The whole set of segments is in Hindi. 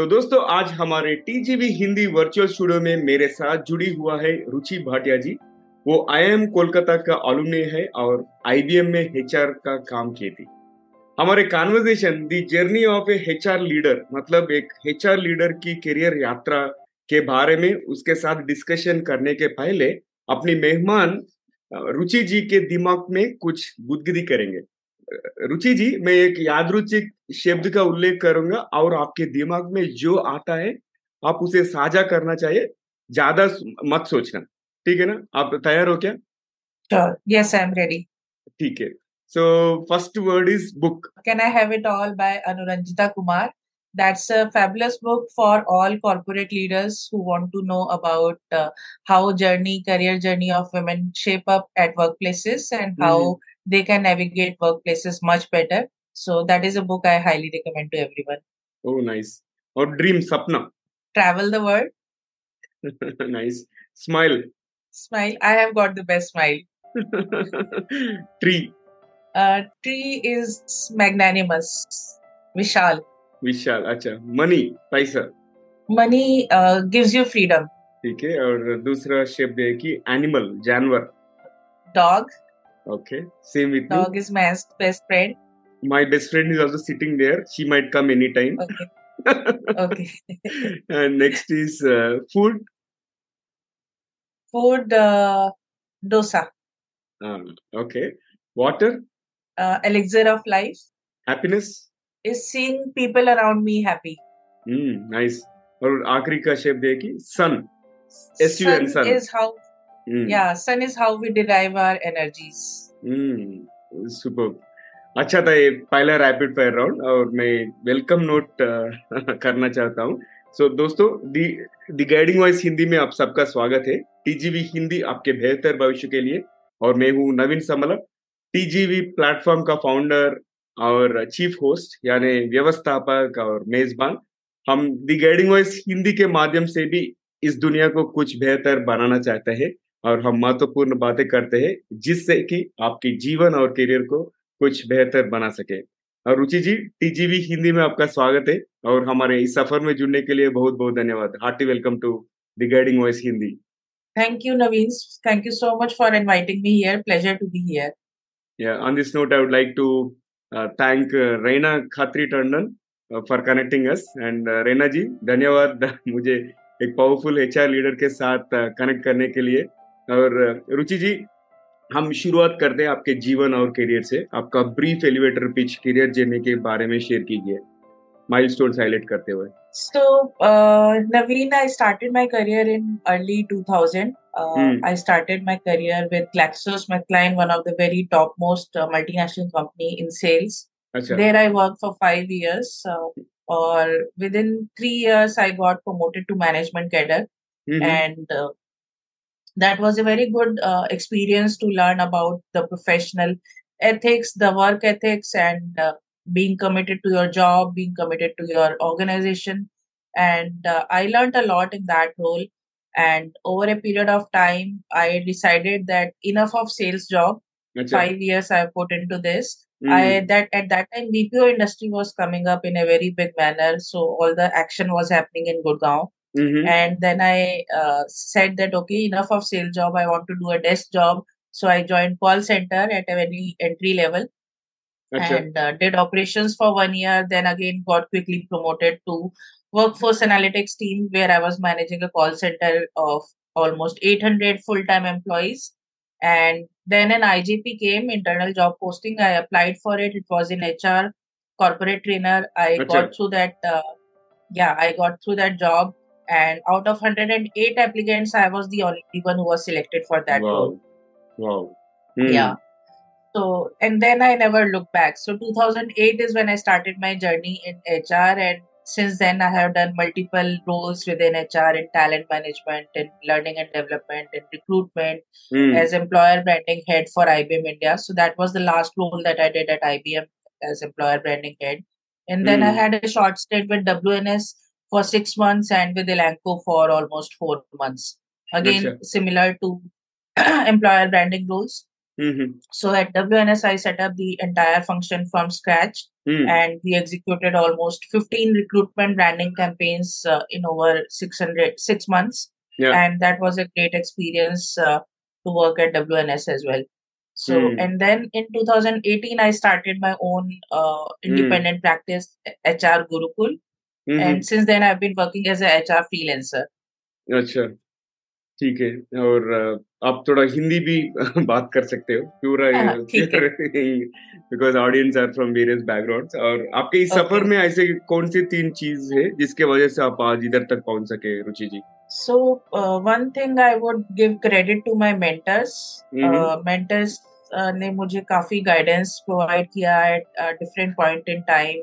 तो दोस्तों, आज हमारे टीजीवी हिंदी वर्चुअल स्टूडियो में मेरे साथ जुड़ी हुआ है रुचि भाटिया जी। वो आईएम कोलकाता का अलुमनी है और आईबीएम में एचआर का काम की थी। हमारे conversation the journey of a HR leader मतलब एक एचआर लीडर की करियर यात्रा के बारे में उसके साथ डिस्कशन करने के पहले अपनी मेहमान रुचि जी के दिमाग में कुछ बुदगिरी करेंगे। रुचि जी मैं एक यादरुचिक शब्द का उल्लेख करूँगा और आपके दिमाग में जो आता है आप उसे साझा करना चाहिए ज़्यादा मत सोचना ठीक है ना? आप तैयार हो क्या? यस आई एम रेडी ठीक है so first word is book can I have it all by Anuranjita Kumar that's a fabulous book for all corporate leaders who want to know about how journey career journey of women shape up at work places and how they can navigate workplaces much better so that is a book i highly recommend to everyone oh nice or dream sapna travel the world nice smile smile i have got the best smile tree uh, tree is magnanimous vishal विशाल अच्छा मनी पैसा मनी गिव्स यू फ्रीडम ठीक है और दूसरा शब्द है कि एनिमल जानवर dog Okay same with dog is my best friend my best friend is also sitting there she might come anytime okay okay and next is uh, food food uh, dosa uh, okay water uh, elixir of life happiness is seeing people around me happy. Hmm, nice. और आखिरी का शब्द है कि sun. S U N sun. is how mm. yeah, sun is how we derive our energies. Hmm, अच्छा था ये पहला रैपिड फायर राउंड और मैं वेलकम नोट करना चाहता हूँ। सो so, दोस्तों दी गाइडिंग वॉइस हिंदी में आप सबका स्वागत है। टीजीवी हिंदी आपके बेहतर भविष्य के लिए और मैं हूँ नवीन समल टीजीवी प्लेटफॉर्म का फाउंडर और चीफ होस्ट यानी व्यवस्थापक और मेजबान हम दी गाइडिंग वॉइस हिंदी के माध्यम से भी इस दुनिया को कुछ बेहतर बनाना चाहते हैं। और हम महत्वपूर्ण बातें करते हैं जिससे कि आपके जीवन और करियर को कुछ बेहतर बना सके और रुचि जी टीजीवी हिंदी में आपका स्वागत है और हमारे इस सफ़र में जुड़ने के लिए बहुत बहुत धन्यवाद hearty welcome to the guiding voice Hindi Thank you, Naveen. Thank you so much for inviting me here. Pleasure to be here. Yeah, on this note, I would like to thank Raina Khatri Tandon for connecting us and Raina ji धन्यवाद मुझे एक पावरफुल एच लीडर के साथ कनेक्ट uh, करने के लिए और रुचि जी हम शुरुआत करते हैं आपके जीवन और करियर से। आपका brief elevator pitch career journey के बारे में शेयर कीजिए माइलस्टोन हाईलाइट करते हुए। So Naveen I started my career in early 2000 I started my career with GlaxoSmithKline one of the very top most multinational company in sales there I work for 5 years और within 3 years I got promoted to management cadre and that was a very good uh, experience to learn about the professional ethics, the work ethics, and uh, being committed to your job, being committed to your organization. And uh, I learned a lot in that role. And over a period of time, I decided that enough of sales job. Five years I put into this. Mm. I that at that time BPO industry was coming up in a very big manner, so all the action was happening in Gurgaon. Mm-hmm. And then I uh, said that okay, enough of sales job. I want to do a desk job. So I joined call center at a very entry level and uh, did operations for one year. Then again got quickly promoted to workforce analytics team where I was managing a call center of almost 800 full-time employees. And then an IJP came, internal job posting. I applied for it. It was in HR, corporate trainer. I got through that. Uh, yeah, I got through that job. And out of 108 applicants, I was the only one who was selected for that wow. role. Wow. Mm. Yeah. So, and then I never looked back. So, 2008 is when I started my journey in HR. And since then, I have done multiple roles within HR in talent management, and learning and development, and recruitment, mm. as employer branding head for IBM India. So, that was the last role that I did at IBM as employer branding head. And then mm. I hmm. had a short stint with WNS for six months and with Elanco for almost four months. Again, similar to employer branding roles Mm-hmm. So at WNS, I set up the entire function from scratch, Mm. and we executed almost 15 recruitment branding campaigns uh, in over 600 six months, Yeah. and that was a great experience uh, to work at WNS as well. So, Mm. and then in 2018, I started my own uh, independent practice, HR Gurukul, -hmm. and mm-hmm. since then i've been working as a hr freelancer. अच्छा ठीक है और आप थोड़ा हिंदी भी बात कर सकते हो। पूरा because audience are from various backgrounds और आपके इस okay. सफ़र में ऐसे कौन सी तीन चीज़ है जिसके वजह से आप आज इधर तक पहुँच सके Ruchi ji? So one thing I would give credit to my mentors mentors ने मुझे काफ़ी गाइडेंस प्रोवाइड किया at different point in time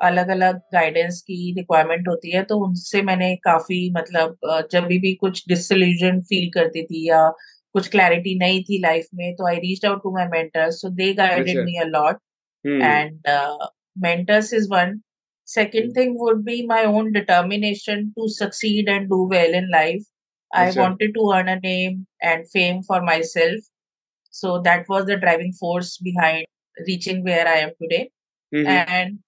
अलग अलग गाइडेंस की रिक्वायरमेंट होती है तो उनसे मैंने काफ़ी मतलब जब भी भी कुछ डिसल्यूजन फील करती थी या कुछ क्लैरिटी नहीं थी लाइफ में तो I reach out to my mentors so they guided me a lot and mentors is one second thing would be my own determination to succeed and do well in life I wanted to earn a name and fame for my self so that was the driving force behind reaching where I am today and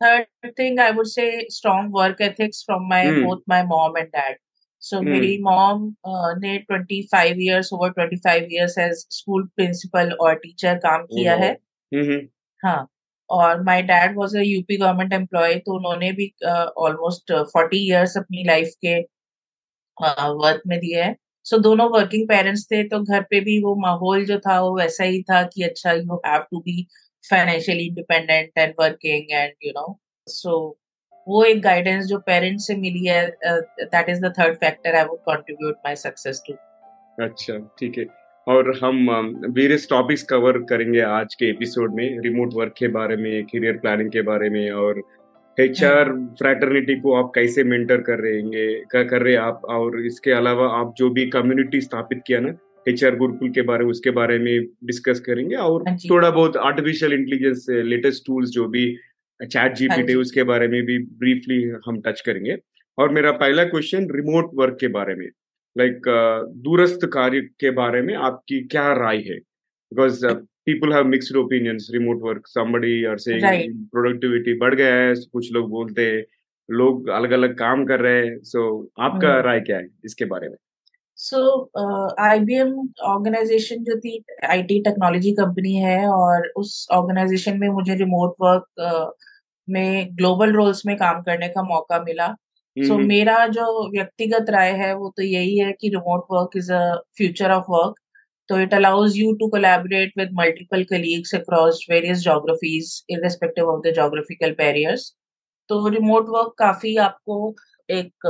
third thing i would say strong work ethics from my Hmm. both my mom and dad so Hmm. मेरी mom uh, ने 25 years over 25 years as school principal और teacher काम किया है हम्म हाँ और my dad was a UP government employee तो उन्होंने भी ऑलमोस्ट फोर्टी इयर्स अपनी लाइफ के वर्क में दिए हैं सो दोनों वर्किंग पेरेंट्स थे तो घर पे भी वो माहौल जो था वो वैसा ही था कि अच्छा you have to be financially independent and working and you know so वो एक गाइडेंस जो पेरेंट्स से मिली है that is the third factor I would contribute my success to अच्छा ठीक है। और हम वेरियस टॉपिक्स कवर करेंगे आज के एपिसोड में रिमोट वर्क के बारे में करियर प्लानिंग के बारे में और एचआर फ्रैटर्निटी को आप कैसे मेंटर कर रहे हैं कर, रहे आप? और इसके अलावा आप जो भी कम्युनिटी स्थापित किया ना एचआर गुरुकुल के बारे में उसके बारे में डिस्कस करेंगे और हाँ थोड़ा बहुत आर्टिफिशियल इंटेलिजेंस लेटेस्ट टूल्स जो भी चैट हाँ जीपीटी। उसके बारे में भी ब्रीफली हम टच करेंगे और मेरा पहला क्वेश्चन रिमोट वर्क के बारे में लाइक like, दूरस्थ कार्य के बारे में आपकी क्या राय है because people have mixed opinions remote work somebody और. सेइंग प्रोडक्टिविटी बढ़ गया है कुछ लोग बोलते हैं लोग अलग अलग काम कर रहे हैं सो so, आपका हम्म। राय क्या है इसके बारे में सो आईबीएम ऑर्गेनाइजेशन जो थी आईटी टेक्नोलॉजी कंपनी है और उस ऑर्गेनाइजेशन में मुझे रिमोट वर्क uh, में ग्लोबल रोल्स में काम करने का मौका मिला। सो हम्म, मेरा जो व्यक्तिगत राय है वो तो यही है कि remote work is a future of work तो it allows you to collaborate with multiple colleagues across various geographies irrespective of the geographical barriers तो रिमोट वर्क काफ़ी आपको एक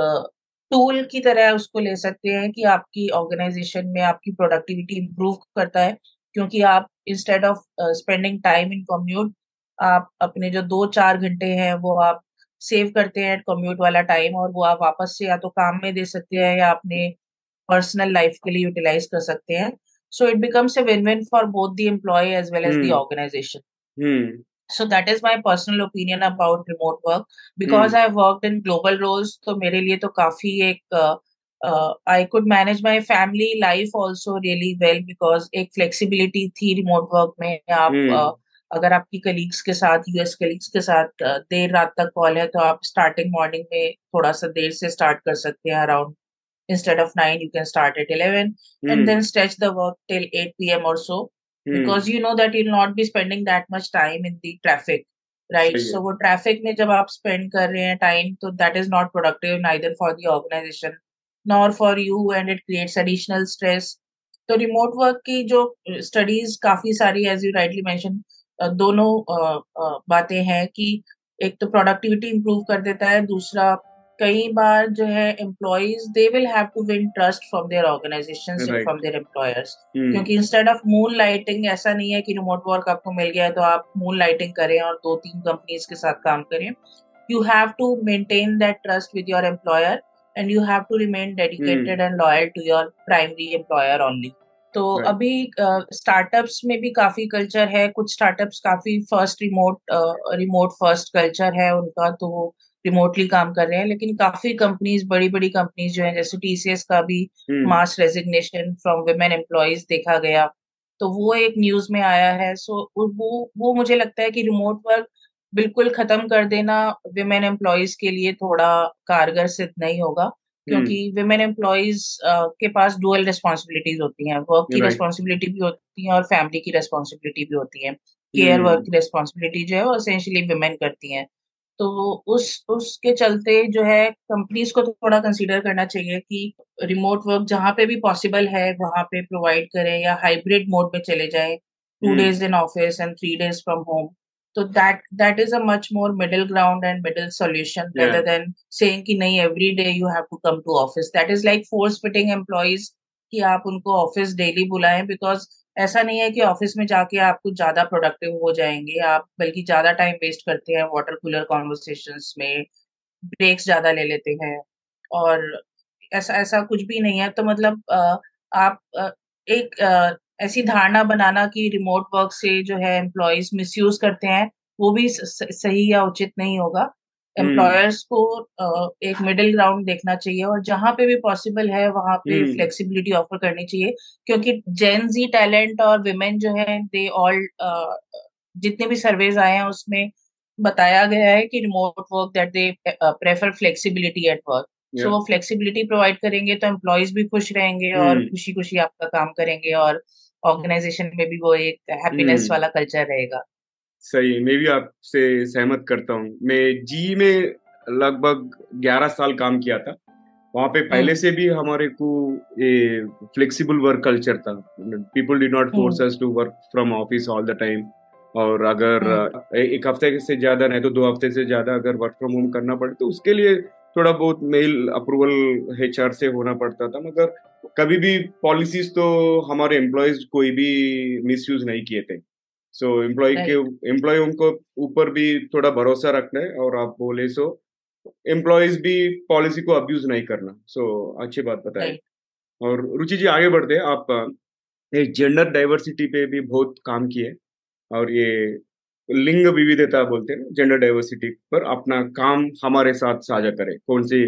टूल की तरह उसको ले सकते हैं कि आपकी ऑर्गेनाइजेशन में आपकी प्रोडक्टिविटी इंप्रूव करता है क्योंकि आप instead of spending time in commute आप अपने जो दो चार घंटे हैं वो आप सेव करते हैं कम्यूट वाला टाइम और वो आप वापस से या तो काम में दे सकते हैं या अपने पर्सनल लाइफ के लिए यूटिलाइज कर सकते हैं। So it becomes a win win for both the employee as well as the. Organisation hmm so that is my personal opinion about remote work because Hmm. i've worked in global roles तो मेरे लिए तो काफ़ी एक uh, uh, I could manage my family life also really well because एक flexibility थी remote work में आप Hmm. uh, अगर आपकी कलीग्स के साथ यूएस कलीग्स के साथ uh, देर रात तक कॉल है तो आप स्टार्टिंग मॉर्निंग में थोड़ा सा देर से स्टार्ट कर सकते हैं around instead of 9 you can start at 11 hmm, and then stretch the work till 8 p.m. or so because you know that you not be spending that much time in the traffic right so वो ट्रैफ़िक में जब आप स्पेंड कर रहे हैं टाइम तो that is not productive neither for the organisation nor for you and it creates additional stress तो रिमोट वर्क की जो स्टडीज़ काफ़ी सारी एज यू राइटली मैंशन दोनों बातें हैं कि एक तो प्रोडक्टिविटी इम्प्रूव कर देता है दूसरा कई बार जो है have to win trust from their organizations and Right. from their employers. हम्म, क्योंकि इंस्टेड ऑफ़ मून लाइटिंग ऐसा नहीं है कि रिमोट वर्क आपको मिल गया है तो आप मून लाइटिंग करें और दो तीन कंपनीज़ के साथ काम करें। You have to maintain that trust with your employer and you have to remain dedicated and loyal to your primary employer only तो Right. अभी स्टार्टअप्स uh, में भी काफ़ी कल्चर है कुछ स्टार्टअप्स काफ़ी first remote remote first culture है उनका तो रिमोटली काम कर रहे हैं लेकिन काफ़ी कंपनीज़ बड़ी बड़ी कंपनीज़ जो है जैसे टीसीएस का भी हम्म, mass resignation from women employees देखा गया। तो वो एक न्यूज़ में आया है। सो वो वो मुझे लगता है कि रिमोट वर्क बिल्कुल खत्म कर देना विमेन एम्प्लॉयज़ के लिए थोड़ा कारगर सिद्ध नहीं होगा क्योंकि विमेन एम्प्लॉयज़ के पास डुअल रिस्पॉन्सिबिलिटीज होती हैं। वर्क की रिस्पॉन्सिबिलिटी भी होती है और फैमिली की रिस्पॉन्सिबिलिटी भी होती है। केयर वर्क की रिस्पॉन्सिबिलिटी जो है वो असेंशली विमेन करती हैं। तो उस उसके चलते जो है कंपनीज़ को थोड़ा कंसीडर करना चाहिए कि रिमोट वर्क जहाँ पे भी पॉसिबल है वहाँ पे प्रोवाइड करें या हाइब्रिड मोड में चले जाएँ two days in office and three days from home तो that that is a much more middle ground and middle solution rather than saying कि नहीं every day you have to come to office that is like force fitting employees कि आप उनको ऑफ़िस डेली बुलाएँ बिकॉज़ ऐसा नहीं है कि ऑफ़िस में जाके आप कुछ ज़्यादा प्रोडक्टिव हो जाएँगे, आप बल्कि ज़्यादा टाइम वेस्ट करते हैं वाटर कूलर कॉन्वर्सेशन में ब्रेक्स ज़्यादा ले लेते हैं, और ऐसा ऐसा कुछ भी नहीं है। तो मतलब आप एक ऐसी धारणा बनाना कि रिमोट वर्क से जो है एम्प्लॉयज़ मिसयूज करते हैं, वो भी सही या उचित नहीं होगा। Employers hmm. को एक मिडिल ग्राउंड देखना चाहिए और जहाँ पे भी पॉसिबल है वहाँ पे फ्लेक्सिबिलिटी हम्म। ऑफ़र करनी चाहिए क्योंकि जेन जी टैलेंट और विमेन जो है दे ऑल जितने भी सर्वेज आए हैं उसमें बताया गया है कि remote work that they prefer flexibility at work so वो फ्लेक्सिबिलिटी प्रोवाइड करेंगे तो एम्प्लॉयज़ भी खुश रहेंगे और हम्म। खुशी खुशी आपका काम करेंगे और ऑर्गेनाइजेशन में भी वो एक हैप्पीनेस वाला कल्चर रहेगा सही मैं भी आपसे सहमत करता हूँ। मैं जी में लगभग ग्यारह साल काम किया था। वहाँ पे पहले हम्म। से भी हमारे को ये फ्लेक्सिबल वर्क कल्चर था। People did not force us to work from office all the time और अगर हम्म। एक हफ़्ते से ज़्यादा नहीं तो दो हफ़्ते से ज़्यादा अगर वर्क फ्रॉम होम करना पड़े तो उसके लिए थोड़ा बहुत मेल अप्रूवल एच से होना पड़ता था। मगर कभी भी पॉलिसीज़ तो हमारे एम्प्लॉयज़ कोई भी मिसयूज नहीं किए थे। सो so, एम्प्लॉय के एम्प्लॉय उनको ऊपर भी थोड़ा भरोसा रखना है और आप बोले सो एम्प्लॉयज़ भी पॉलिसी को अब्यूज नहीं करना। सो so, अच्छी बात बताए और रुचि जी आगे बढ़ते हैं। आप एक जेंडर डाइवर्सिटी पे भी बहुत काम किए और ये लिंग विविधता बोलते हैं जेंडर डाइवर्सिटी पर अपना काम हमारे साथ साझा करें। कौन सी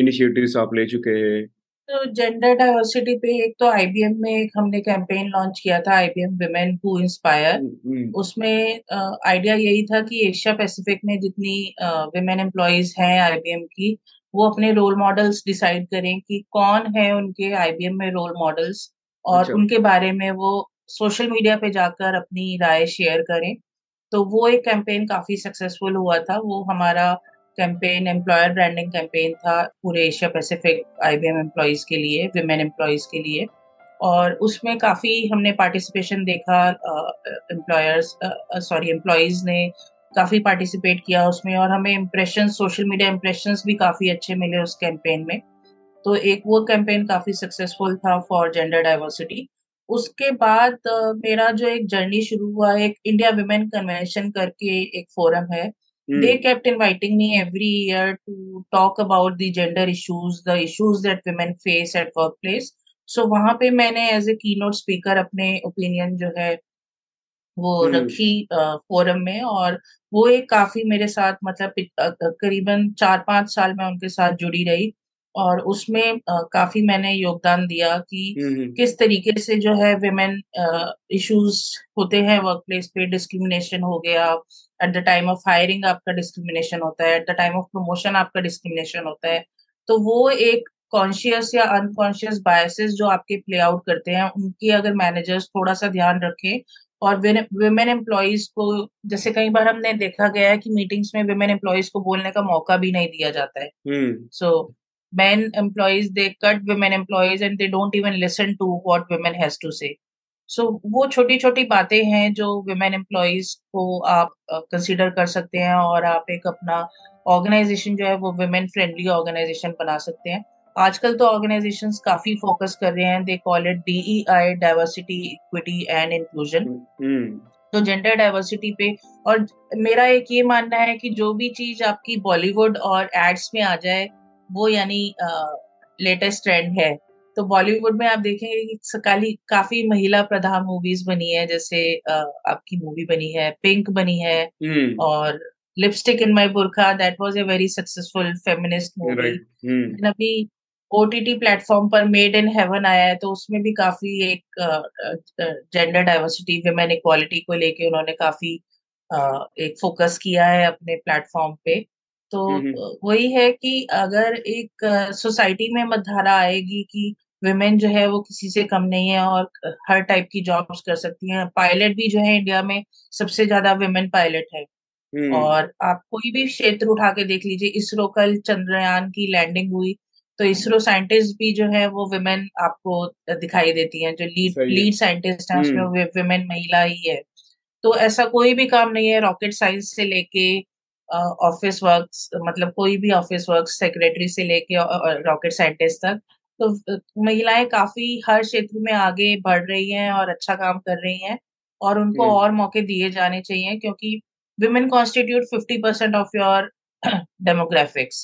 इनिशिएटिव्स आप ले चुके हैं? तो जेंडर डाइवर्सिटी पे एक तो आईबीएम में एक हमने कैंपेन लॉन्च किया था आईबीएम वुमेन हु इंस्पायर उसमें आइडिया यही था कि एशिया पैसिफिक में जितनी वुमेन एम्प्लॉयज़ हैं आईबीएम की वो अपने रोल मॉडल्स डिसाइड करें कि कौन है उनके आईबीएम में रोल मॉडल्स और अच्छा। उनके बारे में वो सोशल मीडिया पे जाकर अपनी राय शेयर करें। तो वो एक कैंपेन काफ़ी सक्सेसफुल हुआ था वो हमारा कैंपेन एम्प्लॉयर ब्रांडिंग कैंपेन था पूरे एशिया पैसिफिक आईबीएम एम्प्लॉयज़ के लिए विमेन एम्प्लॉयज़ के लिए। और उसमें काफ़ी हमने पार्टिसिपेशन देखा एम्प्लॉयर्स सॉरी एम्प्लॉयज़ ने काफ़ी पार्टिसिपेट किया उसमें और हमें इम्प्रेशन सोशल मीडिया इम्प्रेशन भी काफ़ी अच्छे मिले उस कैंपेन में। तो एक वो कैंपेन काफ़ी सक्सेसफुल था फॉर जेंडर डाइवर्सिटी उसके बाद मेरा जो एक जर्नी शुरू हुआ, एक इंडिया वुमेन कन्वेंशन करके एक फोरम है Mm. They kept inviting me every year to talk about the gender issues, the issues that women face at workplace. So वहाँ पे मैंने एज ए की नोट स्पीकर अपने ओपिनियन जो है वो mm. रखी फोरम में और वो एक काफ़ी मेरे साथ मतलब करीबन चार पाँच साल मैं उनके साथ जुड़ी रही और उसमें काफ़ी मैंने योगदान दिया कि किस तरीके से जो है विमेन इश्यूज़ होते हैं वर्क प्लेस पे डिस्क्रिमिनेशन हो गया at the time of hiring आपका डिस्क्रिमिनेशन होता है at the time of promotion आपका डिस्क्रिमिनेशन होता है तो वो एक कॉन्शियस या अनकॉन्शियस बायसेस जो आपके प्ले आउट करते हैं उनकी अगर मैनेजर्स थोड़ा सा ध्यान रखें और वुमेन एम्प्लॉयज़ को जैसे कई बार हमने देखा गया है कि मीटिंग्स में वुमेन एम्प्लॉयज़ को बोलने का मौका भी नहीं दिया जाता है so hmm. Employees they cut they employees and employees and they don't even listen to what women has to say so so, वो छोटी छोटी बातें हैं जो वुमेन एम्प्लॉयज़ को आप कंसिडर कर सकते हैं और आप एक अपना ऑर्गेनाइजेशन जो है वो वुमेन फ्रेंडली ऑर्गेनाइजेशन बना सकते हैं। आजकल तो ऑर्गेनाइजेशन काफ़ी फोकस कर रहे हैं they call it D I diversity equity and inclusion तो जेंडर डाइवर्सिटी पे और मेरा एक ये मानना है कि जो भी चीज़ आपकी बॉलीवुड और एड्स में आ जाए वो यानी लेटेस्ट ट्रेंड है। तो बॉलीवुड में आप देखेंगे कि काली काफ़ी महिला प्रधान मूवीज़ बनी है जैसे आपकी मूवी बनी है पिंक बनी है. और lipstick in my Burkha that was a very successful feminist movie अभी ओ टी टी प्लेटफॉर्म पर मेड इन हेवन आया है तो उसमें भी काफ़ी एक जेंडर डाइवर्सिटी वुमेन इक्वालिटी को लेके उन्होंने काफ़ी एक फोकस किया है अपने प्लेटफॉर्म पे। तो वही है कि अगर एक सोसाइटी में मतधारा आएगी कि वुमेन जो है वो किसी से कम नहीं है और हर टाइप की जॉब्स कर सकती हैं। पायलट भी जो है इंडिया में सबसे ज़्यादा वुमेन पायलट है। और आप कोई भी क्षेत्र उठा के देख लीजिए इसरो कल चंद्रयान की लैंडिंग हुई तो इसरो साइंटिस्ट भी जो है वो वुमेन आपको दिखाई देती हैं। जो लीड लीड साइंटिस्ट है उसमें वुमेन महिला ही है। तो ऐसा कोई भी काम नहीं है रॉकेट साइंस से लेके ऑफ़िस वर्क मतलब कोई भी ऑफ़िस वर्क सेक्रेटरी से लेके रॉकेट साइंटिस्ट तक। तो महिलाएँ काफ़ी हर क्षेत्र में आगे बढ़ रही हैं और अच्छा काम कर रही हैं और उनको और मौके दिए जाने चाहिए क्योंकि women constitute 50% of your demographics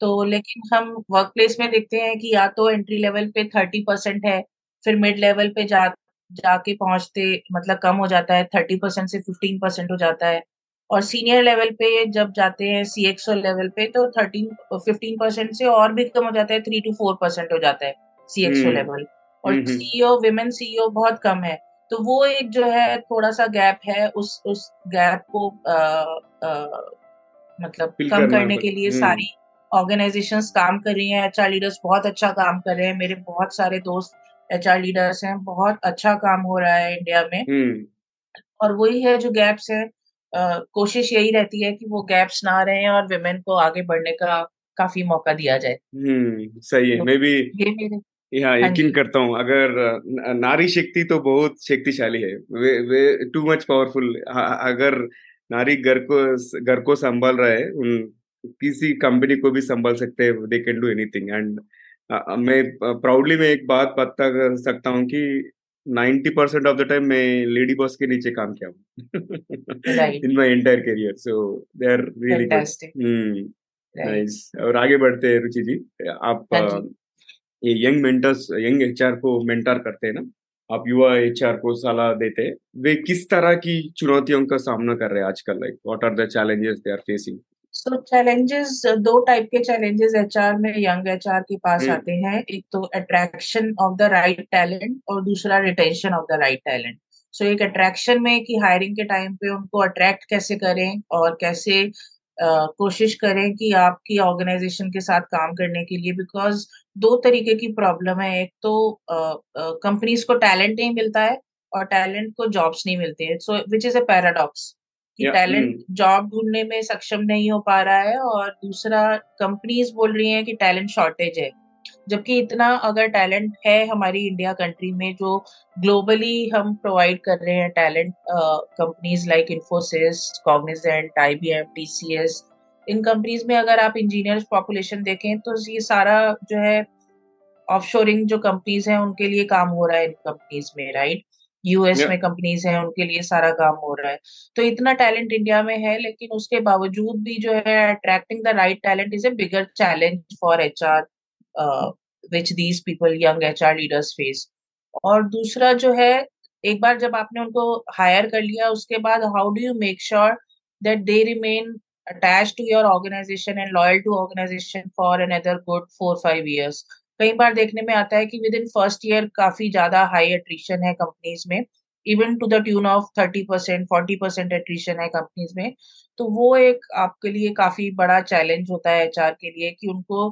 तो लेकिन हम वर्क प्लेस में देखते हैं कि या तो एंट्री लेवल पे थर्टी परसेंट है फिर मिड लेवल पे जा जाके पहुँचते मतलब कम हो जाता है थर्टी परसेंट से फिफ्टीन परसेंट हो जाता है। और सीनियर लेवल पे जब जाते हैं सी एक्सओ लेवल पे तो थर्टीन फिफ्टीन परसेंट से और भी कम हो जाता है थ्री टू फोर परसेंट हो जाता है सी एक्सओ लेवल और सीईओ विमेन सीईओ बहुत कम है। तो वो एक जो है थोड़ा सा गैप है उस उस गैप को आ, आ, मतलब कम करने के लिए हम्म। सारी ऑर्गेनाइजेशन काम कर रही हैं। एच लीडर्स बहुत अच्छा काम कर रहे हैं। मेरे बहुत सारे दोस्त एचआर लीडर्स हैं। बहुत अच्छा काम हो रहा है इंडिया में। हम्म। और वही है जो गैप्स है कोशिश यही रहती है कि वो गैप्स ना रहे और विमेन को आगे बढ़ने का काफ़ी मौका दिया जाए। हम्म सही है। मैं तो भी ये मेरे यहाँ हाँ यकीन करता हूँ अगर नारी शक्ति तो बहुत शक्तिशाली है। Way way too much powerful अगर नारी घर को घर को संभाल रहा है उन किसी कंपनी को भी संभाल सकते हैं they can do anything and मैं प्राउडली मैं एक बात बता कर सकता हूँ कि ninety percent of the time मैं लेडी बॉस के नीचे काम किया हूँ। In my entire career so they are really nice और आगे बढ़ते हैं रुचि जी। आप हाँ ये यंग मेंटर्स यंग एचआर को मेंटर करते हैं ना? आप युवा एचआर को सलाह देते हैं। वे किस तरह की चुनौतियों का सामना कर रहे हैं आजकल? Like what are the challenges they are facing so challenges दो टाइप के चैलेंजेस एचआर में यंग एचआर के पास hmm. आते हैं। एक तो attraction of the right talent और दूसरा retention of the right talent so एक अट्रैक्शन में कि हायरिंग के टाइम पे उनको अट्रैक्ट कैसे करें और कैसे कोशिश करें कि आपकी ऑर्गेनाइजेशन के साथ काम करने के लिए बिकॉज़ दो तरीके की प्रॉब्लम है। एक तो कंपनीज़ को टैलेंट नहीं मिलता है और टैलेंट को जॉब्स नहीं मिलते हैं। So which is a paradox कि टैलेंट जॉब ढूँढने में सक्षम नहीं हो पा रहा है और दूसरा कंपनीज़ बोल रही हैं कि टैलेंट शॉर्टेज है। जबकि इतना अगर टैलेंट है हमारी इंडिया कंट्री में जो ग्लोबली हम प्रोवाइड कर रहे हैं talent companies like Infosys Cognizant I B M T C S in companies में अगर आप इंजीनियर्स पॉपुलेशन देखें तो ये सारा जो है ऑफशोरिंग जो कंपनीज़ हैं उनके लिए काम हो रहा है इन कंपनीज़ में राइट यूएस yeah. में कंपनीज़ हैं उनके लिए सारा काम हो रहा है। तो इतना टैलेंट इंडिया में है लेकिन उसके बावजूद भी जो है attracting the right talent is a bigger challenge for H R which these people young H R leaders face और दूसरा जो है एक बार जब आपने उनको हायर कर लिया उसके बाद how do you make sure that they remain attached to your organization and loyal to organization for another good four five years? कई बार देखने में आता है कि विद इन फ़र्स्ट ईयर काफ़ी ज़्यादा हाई एट्रीशन है कंपनीज़ में even to the tune of thirty percent forty percent attrition है कंपनीज़ में। तो वो एक आपके लिए काफ़ी बड़ा चैलेंज होता है एचआर के लिए कि उनको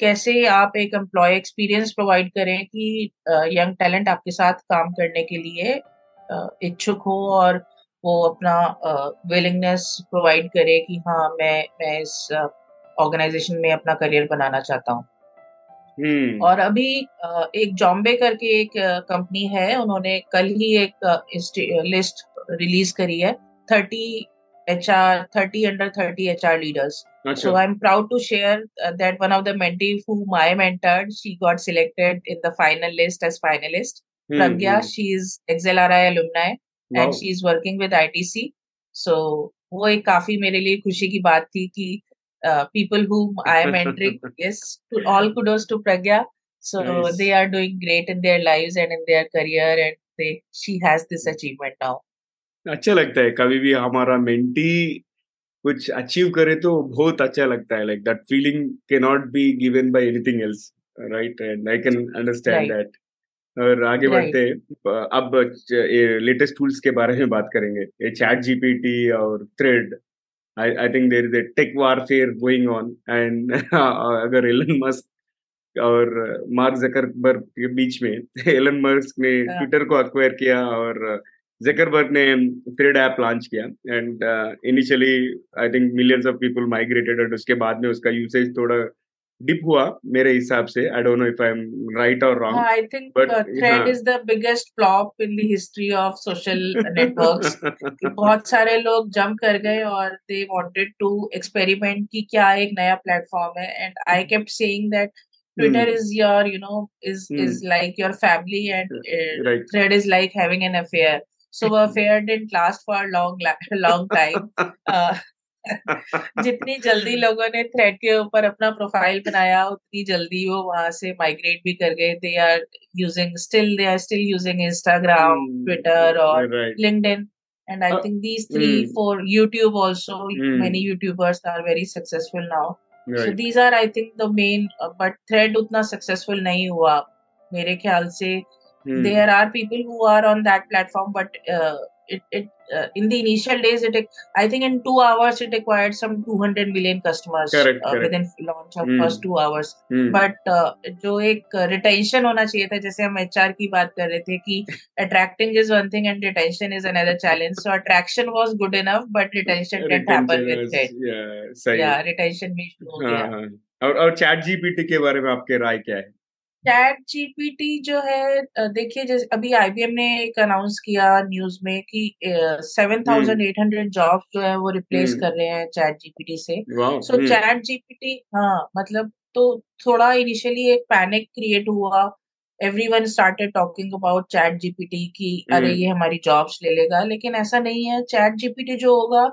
कैसे आप एक एम्प्लॉय एक्सपीरियंस प्रोवाइड करें कि यंग टैलेंट आपके साथ काम करने के लिए इच्छुक हो और वो अपना विलिंगनेस प्रोवाइड करे कि हाँ मैं मैं इस ऑर्गेनाइजेशन में अपना करियर बनाना चाहता हूँ। हम्म। और अभी एक जॉम्बे करके एक कंपनी है उन्होंने कल ही एक लिस्ट रिलीज़ करी है thirty H R thirty under thirty H R leaders so I am proud to share that one of the mentee who my mentor she got selected in the final list as finalist Pragya she is X L R I alumna and she is working with I T C so वो एक काफ़ी मेरे लिए खुशी की बात थी कि people whom I am mentoring, yes, to all kudos to Pragya. So nice. they are doing great in their lives and in their career, and they she has this achievement now. अच्छा लगता है कभी भी हमारा मेंटी कुछ अचीव करे तो बहुत अच्छा लगता है लाइक दैट फीलिंग के not be given by anything else right and I can understand that और आगे बढ़ते अब लेटेस्ट टूल्स के बारे में बात करेंगे ये चैट जीपीटी और thread I I think there is a tech warfare going on, and अगर एलन मस्क और मार्क जकरबर्ग के बीच में एलन मस्क ने ट्विटर को अक्वायर किया और जकरबर्ग ने थ्रेड ऐप लॉन्च किया. And initially I think millions of people migrated and उसके बाद में उसका यूसेज थोड़ा डिप हुआ मेरे हिसाब से I don't know if I am right और wrong I think thread is the biggest flop in the history of social networks बहुत सारे लोग जंप कर गए और दे वांटेड टू एक्सपेरिमेंट कि क्या एक नया प्लेटफॉर्म है and I kept saying that Twitter mm. is your, you know, is mm. is like your family, and uh, right. Thread is like having an affair. So affair didn't last for a long, long time. Uh, जितनी जल्दी लोगों ने थ्रेड के ऊपर अपना प्रोफ़ाइल बनाया उतनी जल्दी वो वहाँ से माइग्रेट भी कर गए. They are using still they are still using Instagram Twitter और LinkedIn and I think these three four YouTube also many YouTubers are very successful now so these are I think the main but thread उतना सक्सेसफुल नहीं हुआ मेरे ख्याल से. There are people who are on that platform but it it uh, in the initial days it i think in two hours it acquired some 200 million customers correct, uh, correct. within launch of mm. first two hours. Mm. but uh, जो एक रिटेंशन होना चाहिए था जैसे हम एचआर की बात कर रहे थे कि attracting is one thing and retention is another challenge so attraction was good enough but retention didn't happen with it या रिटेंशन भी शुरू हो गया। और और चैट जीपीटी के बारे में आपके राय क्या है? चैट जीपीटी जो है देखिए जैसे अभी आईबीएम ने एक अनाउंस किया न्यूज़ में कि seven thousand eight hundred job जो है वो रिप्लेस कर रहे हैं चैट जीपीटी से। सो चैट जीपीटी हाँ मतलब तो थोड़ा इनिशियली एक पैनिक क्रिएट हुआ। Everyone started talking about chat GPT की अरे ये हमारी जॉब्स ले लेगा। लेकिन ऐसा नहीं है। चैट जीपीटी जो होगा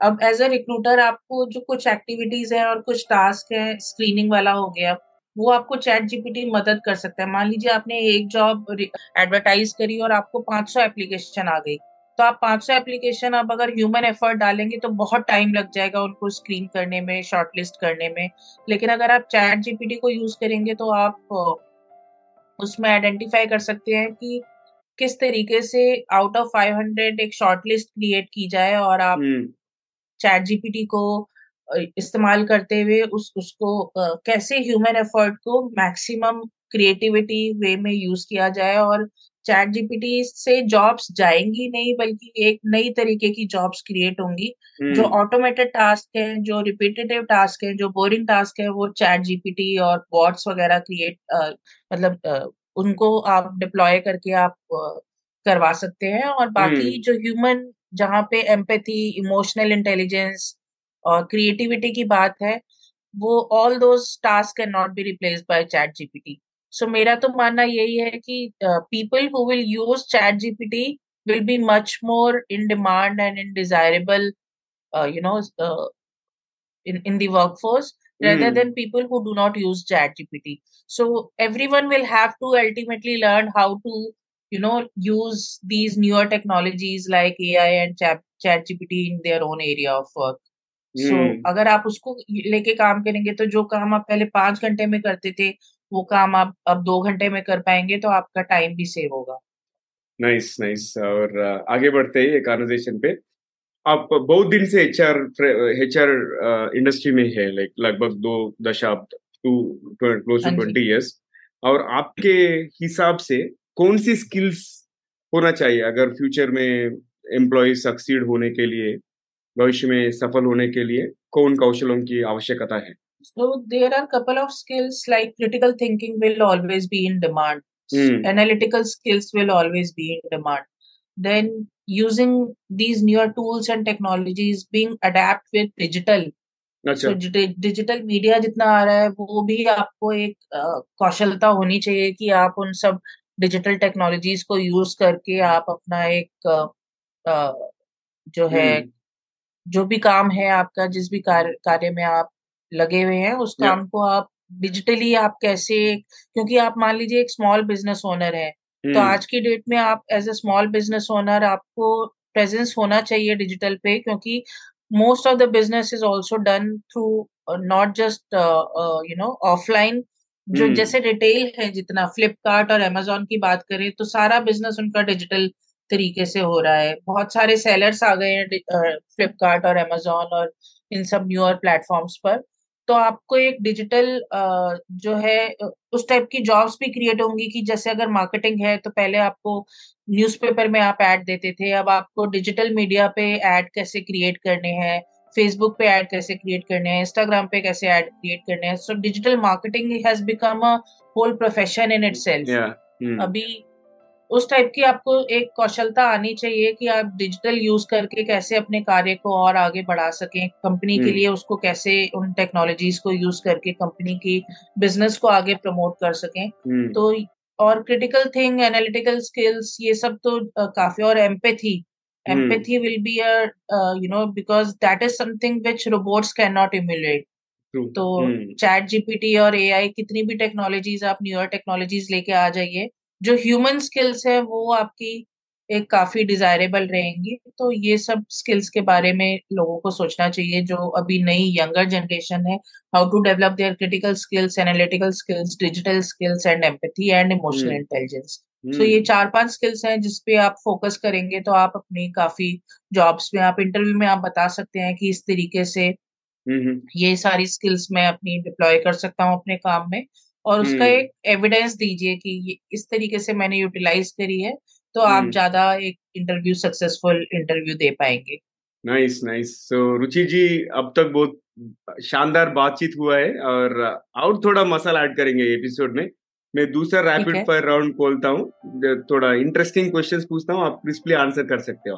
अब एज अ रिक्रूटर आपको जो कुछ एक्टिविटीज़ है और कुछ टास्क है स्क्रीनिंग वाला हो गया। वो आपको चैट जीपीटी मदद कर सकता है। मान लीजिए आपने एक जॉब एडवर्टाइज करी और आपको 500 एप्लीकेशन आ गई। तो आप 500 एप्लीकेशन अब अगर ह्यूमन एफर्ट डालेंगे तो बहुत टाइम लग जाएगा उनको स्क्रीन करने में शॉर्टलिस्ट करने में। लेकिन अगर आप चैट जीपीटी को यूज़ करेंगे तो आप उसमें आइडेंटिफाई कर सकते हैं कि किस तरीके से आउट ऑफ़ 500 एक शॉर्टलिस्ट क्रिएट की जाए और आप चैट हम्म। जीपीटी को इस्तेमाल करते हुए उस उसको कैसे ह्यूमन एफर्ट को मैक्सिमम क्रिएटिविटी वे में यूज़ किया जाए और चैट जीपीटी से जॉब्स जाएँगी नहीं बल्कि एक नई तरीके की जॉब्स क्रिएट होंगी। जो ऑटोमेटेड टास्क है जो रिपीटेटिव टास्क है जो बोरिंग टास्क है वो चैट जीपीटी और बॉट्स वगैरह क्रिएट मतलब उनको आप डिप्लॉय करके आप करवा सकते हैं। और बाकी जो ह्यूमन जहाँ पे एम्पैथी इमोशनल इंटेलिजेंस और क्रिएटिविटी की बात है वो all those task can not be replace by ChatGPT so मेरा तो मानना यही है कि people who will use ChatGPT will be much more in demand and in desirable you know in in the workforce rather mm. than people who do not use chat gpt so everyone will have to ultimately learn how to you know use these newer technologies like ai and chat, chat gpt in their own area of work So so, अगर आप उसको लेके काम करेंगे तो जो काम आप पहले पाँच घंटे में करते थे वो काम आप अब दो घंटे में कर पाएँगे तो आपका टाइम भी सेव होगा। नाइस नाइस और आगे बढ़ते हैं कॉन्वर्जेशन पे। आप बहुत दिन से एचआर एचआर इंडस्ट्री में है लाइक लगभग दो दशाब्द to close to twenty years और आपके हिसाब से कौन सी स्किल्स होना चाहिए अगर फ्यूचर में एम्प्लॉय सक्सीड होने के लिए? भविष्य में सफल होने के लिए कौन कौशलों की आवश्यकता है So there are couple of skills like critical thinking will always be in demand. Mm. Analytical skills will always be in demand. Then using these newer tools and technologies being adapt with digital. अच्छा so, डिजिटल मीडिया जितना आ रहा है वो भी आपको एक कौशलता होनी चाहिए कि आप उन सब डिजिटल टेक्नोलॉजीज़ को यूज़ करके आप अपना एक आ, जो है जो भी काम है आपका जिस भी कार्य कार्य में आप लगे हुए हैं उस काम को आप डिजिटली आप कैसे क्योंकि आप मान लीजिए एक स्मॉल बिज़नेस ओनर है तो हम्म। आज की डेट में आप as a small business owner आपको प्रेजेंस होना चाहिए डिजिटल पे क्योंकि most of the business is also done through not just you know offline जो जैसे रिटेल है जितना फ्लिपकार्ट और अमेजोन की बात करें तो सारा बिज़नेस उनका डिजिटल तरीके से हो रहा है। बहुत सारे सेलर्स आ गए हैं फ्लिपकार्ट और अमेजोन और इन सब न्यूअर प्लेटफॉर्म्स पर। तो आपको एक डिजिटल जो है उस टाइप की जॉब्स भी क्रिएट होंगी कि जैसे अगर मार्केटिंग है तो पहले आपको न्यूज़पेपर में आप ऐड देते थे अब आपको डिजिटल मीडिया पे ऐड कैसे क्रिएट करने हैं फेसबुक पे ऐड कैसे क्रिएट करने हैं इंस्टाग्राम पे कैसे ऐड क्रिएट करने हैं। So digital marketing has become a whole profession in itself अभी उस टाइप की आपको एक कौशलता आनी चाहिए कि आप डिजिटल यूज़ करके कैसे अपने कार्य को और आगे बढ़ा सकें कंपनी के लिए उसको कैसे उन टेक्नोलॉजीज़ को यूज़ करके कंपनी की बिज़नेस को आगे प्रमोट कर सकें। तो और क्रिटिकल थिंग एनालिटिकल स्किल्स ये सब तो काफ़ी और empathy empathy will be a you know because that is something which robots can not emulate तो चैट जीपीटी और एआई कितनी भी टेक्नोलॉजीज़ आप न्यूअर टेक्नोलॉजीज़ लेके आ जाइए जो ह्यूमन स्किल्स है वो आपकी एक काफ़ी डिजायरेबल रहेंगी। तो ये सब स्किल्स के बारे में लोगों को सोचना चाहिए जो अभी नई यंगर जनरेशन है how to develop their critical skills analytical skills digital skills and empathy and emotional intelligence so ये चार पाँच स्किल्स हैं जिसपे आप फोकस करेंगे तो आप अपनी काफ़ी जॉब्स में आप इंटरव्यू में आप बता सकते हैं कि इस तरीके से ये सारी स्किल्स मैं अपनी डिप्लॉय कर सकता हूँ अपने काम में। और उसका एक एविडेंस दीजिए कि इस तरीके से मैंने यूटिलाइज करी है तो आप ज़्यादा एक इंटरव्यू सक्सेसफुल इंटरव्यू दे पाएँगे। नाइस नाइस सो रुचि जी अब तक बहुत शानदार बातचीत हुआ है और और थोड़ा मसाला ऐड करेंगे एपिसोड में। मैं दूसरा रैपिड फायर राउंड खोलता हूँ। थोड़ा इंटरेस्टिंग क्वेश्चंस पूछता हूँ आप क्रिस्पली आंसर कर सकते हो।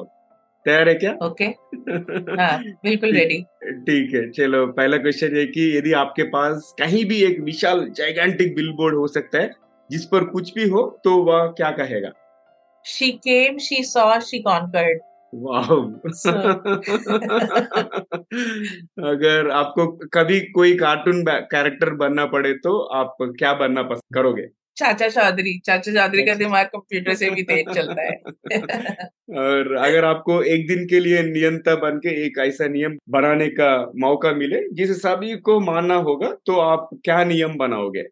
तैयार है क्या? ओके। हाँ, बिल्कुल रेडी ठीक है चलो पहला क्वेश्चन है कि यदि आपके पास कहीं भी एक विशाल जाइगेंटिक बिलबोर्ड हो सकता है जिस पर कुछ भी हो तो वह क्या कहेगा? She came she saw she conquered अगर आपको कभी कोई कार्टून कैरेक्टर बनना पड़े तो आप क्या बनना पसंद करोगे? चाचा चौधरी चाचा चौधरी का दिमाग कंप्यूटर से भी तेज चलता है। और अगर आपको एक दिन के लिए नियंता बन के एक ऐसा नियम बनाने का मौका मिले जिसे सभी को मानना होगा तो आप क्या नियम बनाओगे?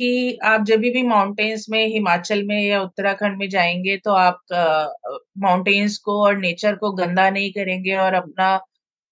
कि आप जब भी माउंटेन्स में हिमाचल में या उत्तराखंड में जाएँगे तो आप माउंटेन्स को और नेचर को गंदा नहीं करेंगे और अपना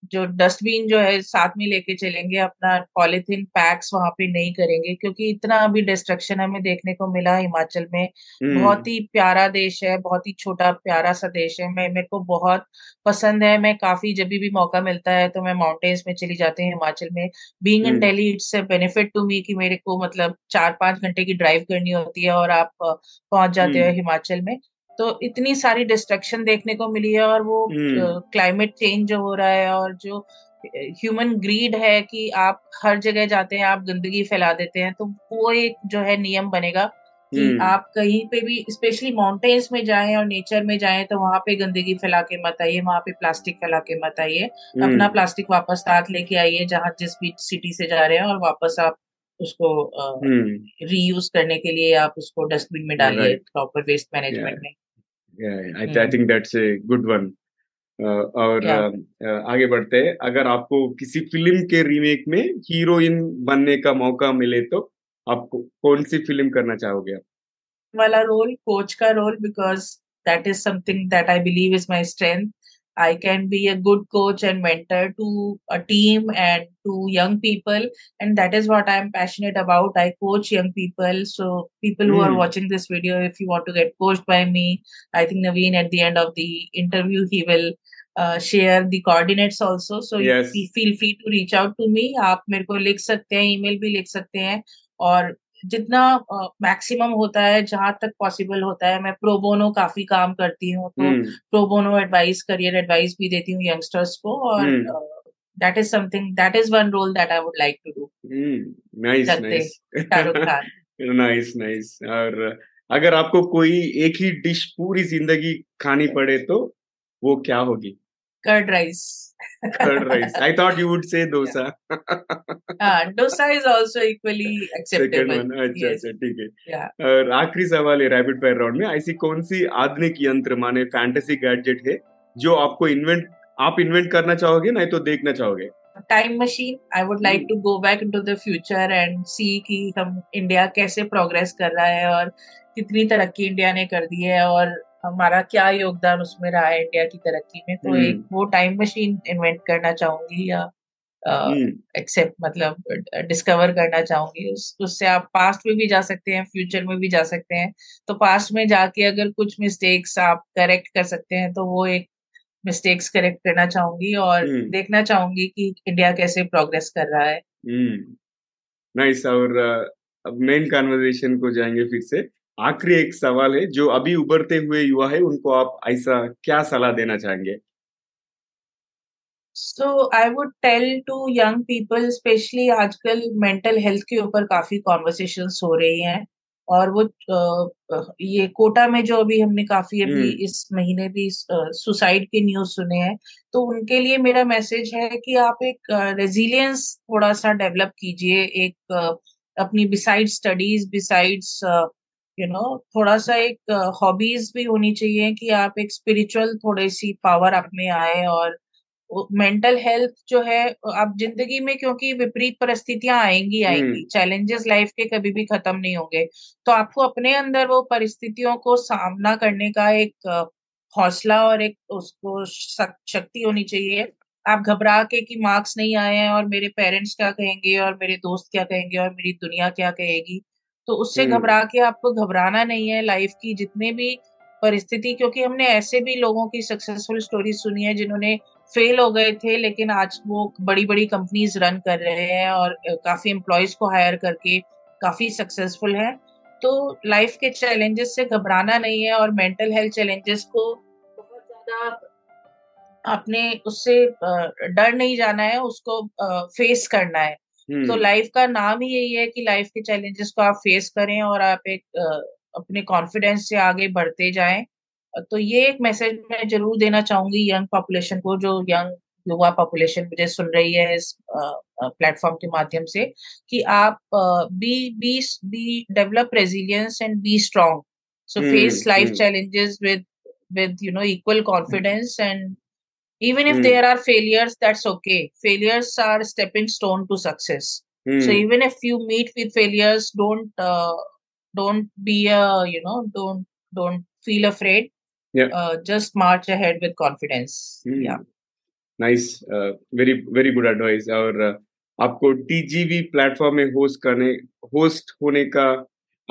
जो डस्टबिन जो है साथ में लेके चलेंगे अपना पॉलिथीन पैक्स वहाँ पे नहीं करेंगे क्योंकि इतना अभी डिस्ट्रक्शन हमें देखने को मिला हिमाचल में। बहुत ही प्यारा देश है बहुत ही छोटा प्यारा सा देश है। मैं मेरे को बहुत पसंद है। मैं काफ़ी जब भी मौका मिलता है तो मैं माउंटेन्स में चली जाती हूँ हिमाचल में। Being in Delhi it's benefit to me कि मेरे को मतलब चार पाँच घंटे की ड्राइव करनी होती है और आप पहुँच जाते हो हिमाचल में। तो इतनी सारी डिस्ट्रक्शन देखने को मिली है और वो क्लाइमेट हम्म। चेंज जो हो रहा है और जो ह्यूमन ग्रीड है कि आप हर जगह जाते हैं आप गंदगी फैला देते हैं तो वो एक जो है नियम बनेगा कि हम्म। आप कहीं पे भी स्पेशली माउंटेन्स में जाएँ और नेचर में जाएँ तो वहाँ पे गंदगी फैला के मत आइए वहाँ पे प्लास्टिक फैला के मत आइए अपना प्लास्टिक हम्म। वापस साथ लेके आइए जहाँ जिस भी सिटी से जा रहे हैं और वापस आप उसको रीयूज करने के लिए आप उसको डस्टबिन में डालिए प्रॉपर वेस्ट मैनेजमेंट में आई that's a good one. Uh, और yeah. uh, आगे बढ़ते हैं। अगर आपको किसी फ़िल्म के रीमेक में हीरोइन बनने का मौका मिले तो आप कौन सी फ़िल्म करना चाहोगे आप? वाला रोल कोच का role because that is something that I believe is my strength I can be a good coach and mentor to a team and to young people. And that is what I'm passionate about. I coach young people. So, people who mm. are hmm. watching this video, if you want to get coached by me, I think Naveen at the end of the interview, he will uh, share the coordinates also. So, yes. feel free to reach out to me. आप मेरे को लिख सकते हैं ईमेल भी लिख सकते हैं और जितना मैक्सिमम होता है जहाँ तक पॉसिबल होता है मैं प्रोबोनो काफ़ी काम करती हूँ तो प्रोबोनो एडवाइस करियर एडवाइस भी देती हूँ यंगस्टर्स को और that is something that is one role that I would like to do nice nice nice nice और अगर आपको कोई एक ही डिश पूरी ज़िंदगी खानी पड़े तो वो क्या होगी? Curd rice curd rice. I thought you would say dosa. uh, dosa is also equally acceptable. Second one, अच्छा अच्छा ठीक है और आखिरी सवाल है रैपिड फायर राउंड में ऐसी कौन सी आधुनिक यंत्र माने फैंटेसी गैजेट है जो आपको इन्वेंट आप इन्वेंट करना चाहोगे नहीं तो देखना चाहोगे? Time machine I would like to go back into the future and see कि हम इंडिया कैसे प्रोग्रेस कर रहा है और कितनी तरक्की इंडिया ने कर दी है और हमारा क्या योगदान उसमें रहा है इंडिया की तरक्की में? तो एक वो टाइम मशीन इन्वेंट करना चाहूँगी या एक्सेप्ट मतलब डिस्कवर करना चाहूँगी। उस उससे आप पास्ट में भी जा सकते हैं फ्यूचर में भी जा सकते हैं। तो पास्ट में जाके अगर कुछ मिस्टेक्स आप करेक्ट कर सकते हैं तो वो एक मिस्टेक्स करेक्ट करना चाहूँगी और देखना चाहूँगी कि इंडिया कैसे प्रोग्रेस कर रहा है। नाइस और अब मेन कन्वर्सेशन को जाएँगे फिर से। आखिरी एक सवाल है जो अभी उभरते हुए युवा है उनको आप ऐसा क्या सलाह देना चाहेंगे? So I would tell to young people specially आजकल मेंटल हेल्थ के ऊपर काफ़ी कॉन्वर्सेशन हो रही हैं। और वो ये कोटा में जो अभी हमने काफ़ी अभी इस महीने भी सुसाइड के न्यूज़ सुने हैं। तो उनके लिए मेरा मैसेज है कि आप एक रेजिलियंस थोड़ा सा डेवलप कीजिए एक अपनी beside studies besides you know थोड़ा सा एक हॉबीज भी होनी चाहिए कि आप एक स्पिरिचुअल थोड़ी सी पावर आप में आए और मेंटल हेल्थ जो है आप ज़िंदगी में क्योंकि विपरीत परिस्थितियाँ आएँगी आएँगी। चैलेंजेस लाइफ के कभी भी खत्म नहीं होंगे। तो आपको अपने अंदर वो परिस्थितियों को सामना करने का एक हौसला और एक उसको शक्ति होनी चाहिए। आप घबरा के कि मार्क्स नहीं आए हैं और मेरे पेरेंट्स क्या कहेंगे और मेरे दोस्त क्या कहेंगे और मेरी दुनिया क्या कहेगी। तो उससे घबरा के आपको घबराना नहीं है लाइफ की जितने भी परिस्थिति क्योंकि हमने ऐसे भी लोगों की सक्सेसफुल स्टोरी सुनी है जिन्होंने फेल हो गए थे लेकिन आज वो बड़ी बड़ी कंपनीज़ रन कर रहे हैं और काफ़ी एम्प्लॉयज़ को हायर करके काफ़ी सक्सेसफुल है। तो लाइफ के चैलेंजेस से घबराना नहीं है और मेंटल हेल्थ चैलेंजेस को बहुत ज़्यादा अपने उससे डर नहीं जाना है उसको फेस करना है। तो लाइफ का नाम ही यही है कि लाइफ के चैलेंजेस को आप फेस करें और आप एक अपने कॉन्फिडेंस से आगे बढ़ते जाएँ। तो ये एक मैसेज मैं ज़रूर देना चाहूँगी यंग पॉपुलेशन को जो यंग युवा पॉपुलेशन मुझे सुन रही है इस प्लेटफॉर्म के माध्यम से कि आप be be be develop resilience and be strong so face life challenges with with you know equal confidence and even if mm. there are failures that's okay failures are stepping stone to success mm. so even if you meet with failures don't uh, don't be a you know don't don't feel afraid yeah uh, just march ahead with confidence mm. yeah nice uh, very very good advice और uh, आपको टीजीवी प्लेटफॉर्म में होस्ट करने होस्ट होने का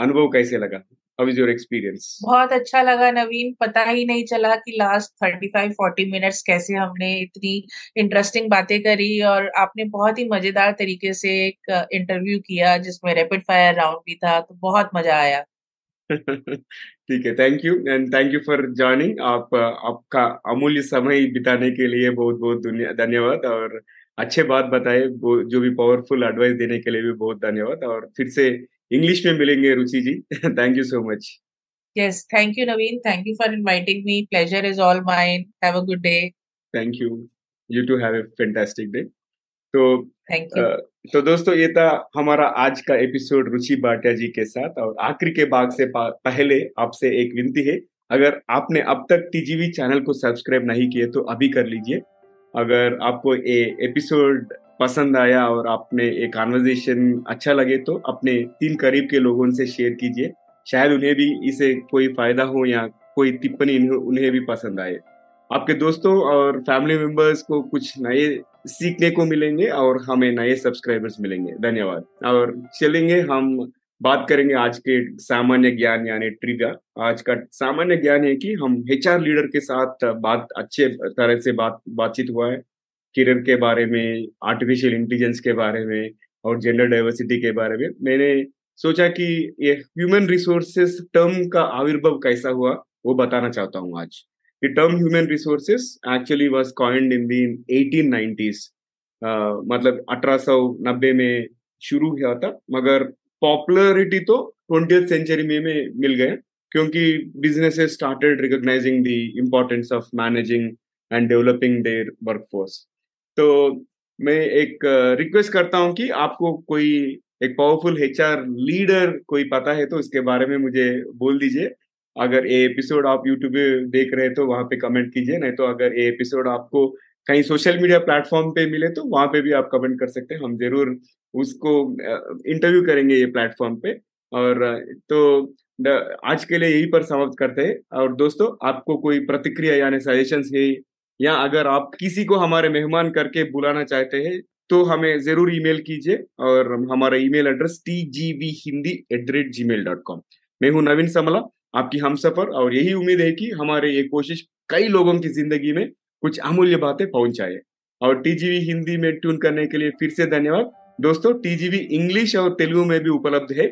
अनुभव कैसे लगा? हाउ इज़ योर एक्सपीरियंस बहुत अच्छा लगा नवीन। पता ही नहीं चला कि last thirty five forty minutes कैसे हमने इतनी इंटरेस्टिंग बातें करी और आपने बहुत ही मज़ेदार तरीके से एक इंटरव्यू किया जिसमें रैपिड फायर राउंड भी था तो बहुत मज़ा आया। ठीक है thank you and thank you for joining आप आपका अमूल्य समय बिताने के लिए बहुत बहुत धन्यवाद और अच्छे बात बताए जो भी पावरफुल एडवाइस देने के लिए भी बहुत धन्यवाद और फिर से इंग्लिश में मिलेंगे Ruchi ji thank you so much Yes, thank you, Naveen. Thank you for inviting me. Pleasure is all mine. Have a good day. Thank you. You too have a fantastic day. तो थैंक यू तो दोस्तों ये था हमारा आज का एपिसोड रुचि भाटिया जी के साथ और आखिरी के भाग से पहले आपसे एक विनती है अगर आपने अब तक टीजीवी चैनल को सब्सक्राइब नहीं किए तो अभी कर लीजिए अगर आपको ये एपिसोड पसंद आया और आपने ये कॉन्वर्जेशन अच्छा लगे तो अपने तीन करीब के लोगों से शेयर कीजिए। शायद उन्हें भी इसे कोई फ़ायदा हो या कोई टिप्पणी उन्हें भी पसंद आए। आपके दोस्तों और फैमिली मेंबर्स को कुछ नए सीखने को मिलेंगे और हमें नए सब्सक्राइबर्स मिलेंगे। धन्यवाद। और चलेंगे, हम बात करेंगे आज के सामान्य ज्ञान यानी ट्रिविया आज का सामान्य ज्ञान है कि हम एचआर लीडर के साथ बात, अच्छे तरह से बात, बातचीत हुआ है। किरण के बारे में आर्टिफिशियल इंटेलिजेंस के बारे में और जेंडर डाइवर्सिटी के बारे में मैंने सोचा कि ये ह्यूमन रिसोर्सेस टर्म का आविर्भव कैसा हुआ वो बताना चाहता हूँ आज term human resources actually was coined in the 1890s. Uh, मतलब 1890 में शुरू हुआ था मगर पॉपुलरिटी तो ट्वेंटी सेंचुरी में, में मिल गए क्योंकि businesses started recognizing the importance of managing and developing their workforce तो मैं एक रिक्वेस्ट करता हूँ कि आपको कोई एक पावरफुल एचआर लीडर कोई पता है तो इसके बारे में मुझे बोल दीजिए। अगर ये एपिसोड आप यूट्यूब पे देख रहे हैं तो वहाँ पे कमेंट कीजिए, नहीं तो अगर ये एपिसोड आपको कहीं सोशल मीडिया प्लेटफॉर्म पे मिले तो वहाँ पे भी आप कमेंट कर सकते हैं। हम ज़रूर उसको इंटरव्यू करेंगे ये प्लेटफॉर्म पे। और तो आज के लिए यही पर समाप्त करते हैं। और दोस्तों, आपको कोई प्रतिक्रिया यानी सजेशन है या अगर आप किसी को हमारे मेहमान करके बुलाना चाहते हैं तो हमें ज़रूर ईमेल कीजिए और हमारा email address T G V Hindi at the rate Gmail dot com मैं हूँ नवीन समला, आपकी हम सफ़र और यही उम्मीद है कि हमारे ये कोशिश कई लोगों की ज़िंदगी में कुछ अमूल्य बातें पहुँचाए। और टीजीवी हिंदी में ट्यून करने के लिए फिर से धन्यवाद। दोस्तों टीजीवी इंग्लिश और तेलुगु में भी उपलब्ध है।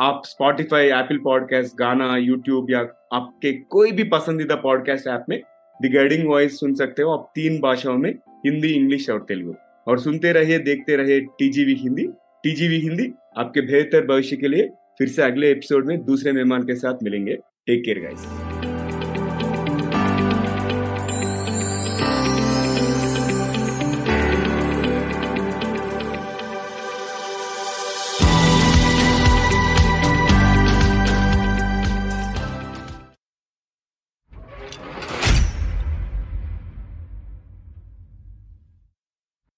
आप Spotify Apple podcast Gaana YouTube या आपके कोई भी पसंदीदा पॉडकास्ट ऐप में द गाइडिंग वॉइस सुन सकते हो। आप तीन भाषाओं में हिंदी, इंग्लिश और तेलुगु। और सुनते रहिए, देखते रहिए टीजीवी हिंदी। टीजीवी हिंदी आपके बेहतर भविष्य के लिए फिर से अगले एपिसोड में दूसरे मेहमान के साथ मिलेंगे। Take care guys